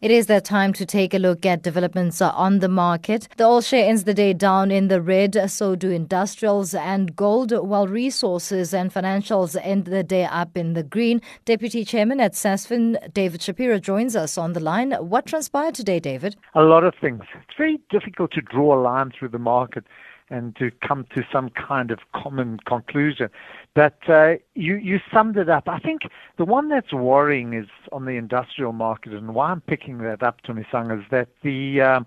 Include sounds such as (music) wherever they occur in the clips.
It is that time to take a look at developments on the market. The all share ends the day down in the red, so do industrials and gold, while resources and financials end the day up in the green. Deputy Chairman at SASFIN, David Shapiro, joins us on the line. What transpired today, David? A lot of things. It's very difficult to draw a line through the market and to come to some kind of common conclusion. But uh, you, you summed it up. I think the one that's worrying is on the industrial market, and why I'm picking that up, Tumisang, is that the uh,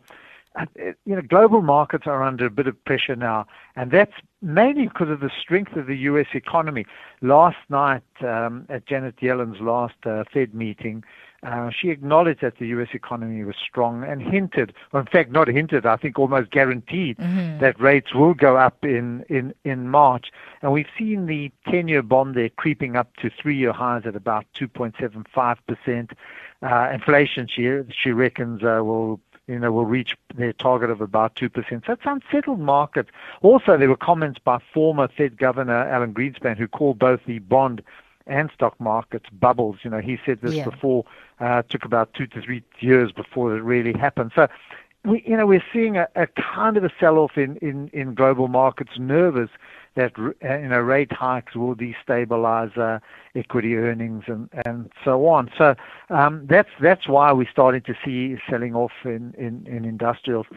you know global markets are under a bit of pressure now, and that's mainly because of the strength of the U.S. economy. Last night um, at Janet Yellen's last uh, Fed meeting, uh, she acknowledged that the U.S. economy was strong and hinted, or in fact, not hinted, I think almost guaranteed mm-hmm. that rates will go up in, in, in March. And we've seen the 10 year bond there creeping up to three year highs at about 2.75%. Uh, inflation, she, she reckons, uh, will you know, will reach their target of about 2%. So it's unsettled market. Also, there were comments by former Fed Governor Alan Greenspan who called both the bond and stock markets bubbles. You know, he said this yeah. before. Uh, took about two to three years before it really happened. So, we, you know, we're seeing a, a kind of a sell-off in, in, in global markets, nervous that uh, you know rate hikes will destabilize uh, equity earnings and, and so on. So um, that's that's why we're starting to see selling off in, in, in industrials.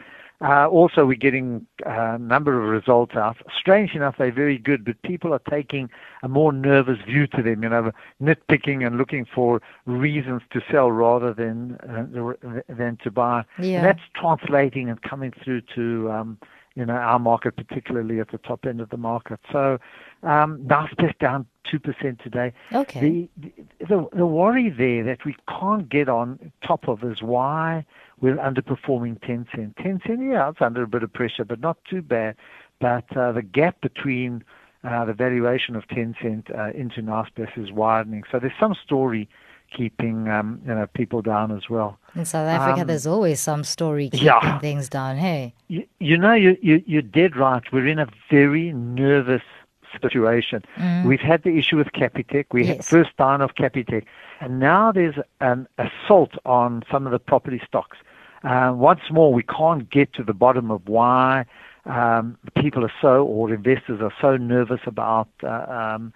Uh, also, we're getting a number of results out. Strange enough, they're very good, but people are taking a more nervous view to them, you know, nitpicking and looking for reasons to sell rather than uh, than to buy. Yeah. And that's translating and coming through to um, you know our market, particularly at the top end of the market. So um, Nasdaq down two percent today. Okay. The, the the worry there that we can't get on top of is why we're underperforming Tencent. Tencent, yeah, it's under a bit of pressure, but not too bad. But uh, the gap between uh, the valuation of Tencent uh, into Naspers is widening. So there's some story keeping um, you know people down as well. In South Africa, um, there's always some story keeping yeah. things down. Hey, you, you know, you, you you're dead right. We're in a very nervous situation. Mm. We've had the issue with Capitec. We yes. had first down of Capitec, and now there's an assault on some of the property stocks. Uh, once more, we can't get to the bottom of why um, people are so, or investors are so nervous about uh, um,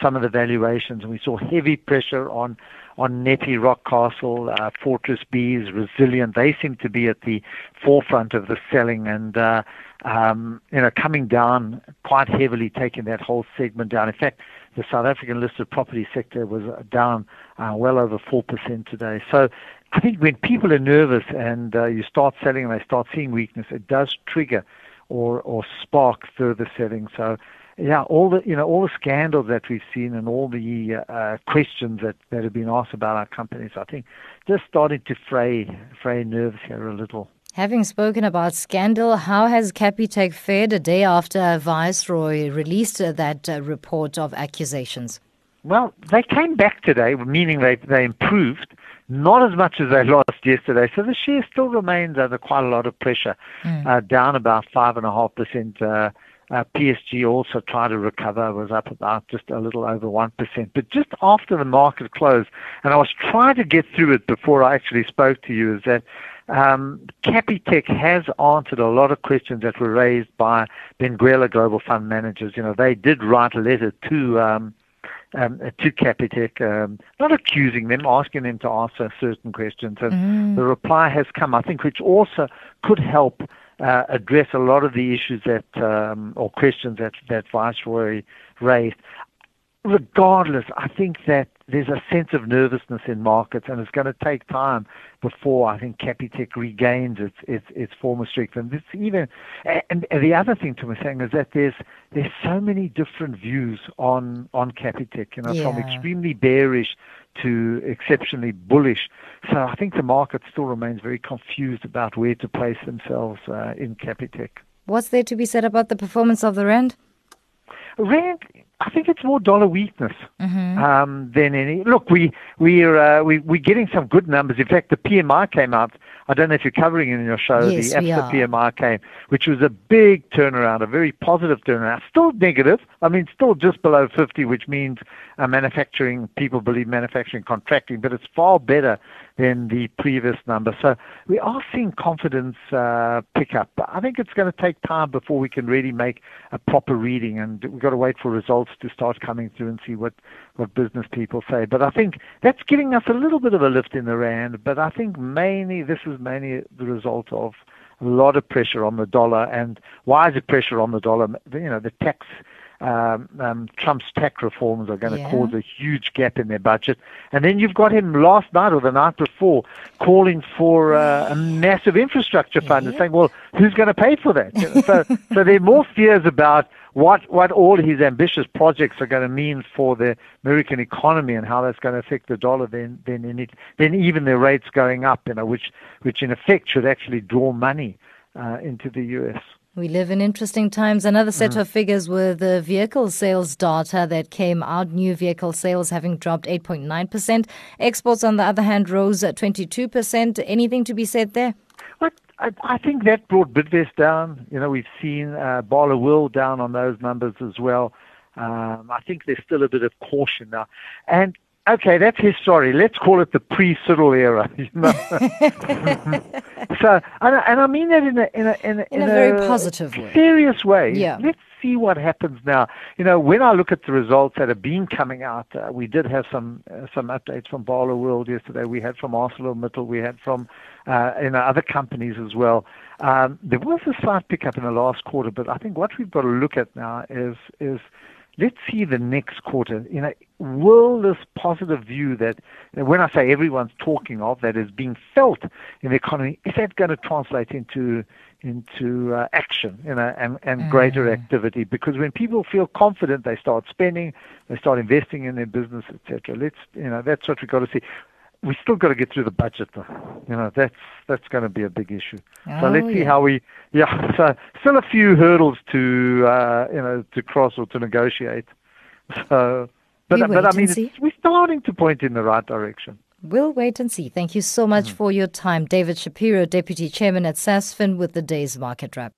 some of the valuations. And we saw heavy pressure on on NEPI, Rockcastle, uh, Fortress Bees, Resilient. They seem to be at the forefront of the selling and, uh, um, you know, coming down quite heavily, taking that whole segment down. In fact, the South African listed property sector was down uh, well over 4% today. So I think when people are nervous and uh, you start selling and they start seeing weakness, it does trigger or, or spark further selling. So yeah, all the you know all the scandals that we've seen and all the uh, questions that, that have been asked about our companies, I think, just starting to fray fray nerves here a little. Having spoken about scandal, how has Capitec fared a day after Viceroy released uh, that uh, report of accusations? Well, they came back today, meaning they they improved, not as much as they lost yesterday. So the share still remains under quite a lot of pressure, mm. uh, down about five and a half percent uh, PSG also tried to recover, was up about just a little over 1%. But just after the market closed, and I was trying to get through it before I actually spoke to you, is that um, Capitec has answered a lot of questions that were raised by Benguela Global Fund Managers. You know, they did write a letter to um, um, to Capitec, um, not accusing them, asking them to answer certain questions. And mm. the reply has come, I think, which also could help uh, address a lot of the issues that um, or questions that that Viceroy raised. Regardless, I think that there's a sense of nervousness in markets, and it's going to take time before I think Capitec regains its its, its former strength. And it's even, and, and the other thing Tumisang is that there's there's so many different views on on Capitec. You know, yeah. from extremely bearish to exceptionally bullish. So I think the market still remains very confused about where to place themselves uh, in Capitec. What's there to be said about the performance of the rand? Rand, I think it's more dollar weakness mm-hmm. um, than any. Look, we we're uh, we, we're getting some good numbers. In fact, the PMI came out. I don't know if you're covering it in your show. Yes, the ABSA PMI came, which was a big turnaround, a very positive turnaround. Still negative. I mean, still just below 50, which means uh, manufacturing. People believe manufacturing contracting, but it's far better than the previous number. So we are seeing confidence uh, pick up. But I think it's going to take time before we can really make a proper reading, and we've got to wait for results to start coming through and see what, what business people say. But I think that's giving us a little bit of a lift in the rand. But I think mainly this is mainly the result of a lot of pressure on the dollar. And why is it pressure on the dollar? You know, the tax um, um, Trump's tax reforms are going to yeah. cause a huge gap in their budget. And then you've got him last night or the night before calling for uh, a (sighs) massive infrastructure fund yeah. and saying, well, who's going to pay for that? so, (laughs) so there are more fears about what, what all his ambitious projects are going to mean for the American economy and how that's going to affect the dollar than, than, in it, than even the rates going up, you know, which, which in effect should actually draw money uh, into the U.S. We live in interesting times. Another set mm. of figures were the vehicle sales data that came out. New vehicle sales having dropped 8.9%. Exports, on the other hand, rose at 22%. Anything to be said there? I, I think that brought Bidvest down. You know, we've seen uh, Barloworld down on those numbers as well. Um, I think there's still a bit of caution now. And okay, that's his story. Let's call it the pre-Cyril era. (laughs) You know? (laughs) so, and, and, I mean that in a in a in a, in a very positive way, serious way. Yeah. Let's see what happens now. You know, when I look at the results that have been coming out, uh, we did have some uh, some updates from Barloworld yesterday. We had from ArcelorMittal. We had from uh, know other companies as well. Um, there was a slight pickup in the last quarter, but I think what we've got to look at now is is let's see the next quarter. You know, will this positive view that, when I say everyone's talking of, that is being felt in the economy, is that going to translate into into uh, action, you know, and, and mm. greater activity? Because when people feel confident, they start spending, they start investing in their business, etc. Let's, you know, that's what we've got to see we still got to get through the budget though. You know, that's that's going to be a big issue. Oh, so let's see how we yeah, (laughs) so still a few hurdles to uh, you know, to cross or to negotiate. So but but I mean we're starting to point in the right direction. We'll wait and see. Thank you so much mm. for your time. David Shapiro, Deputy Chairman at SASFIN with the day's market wrap.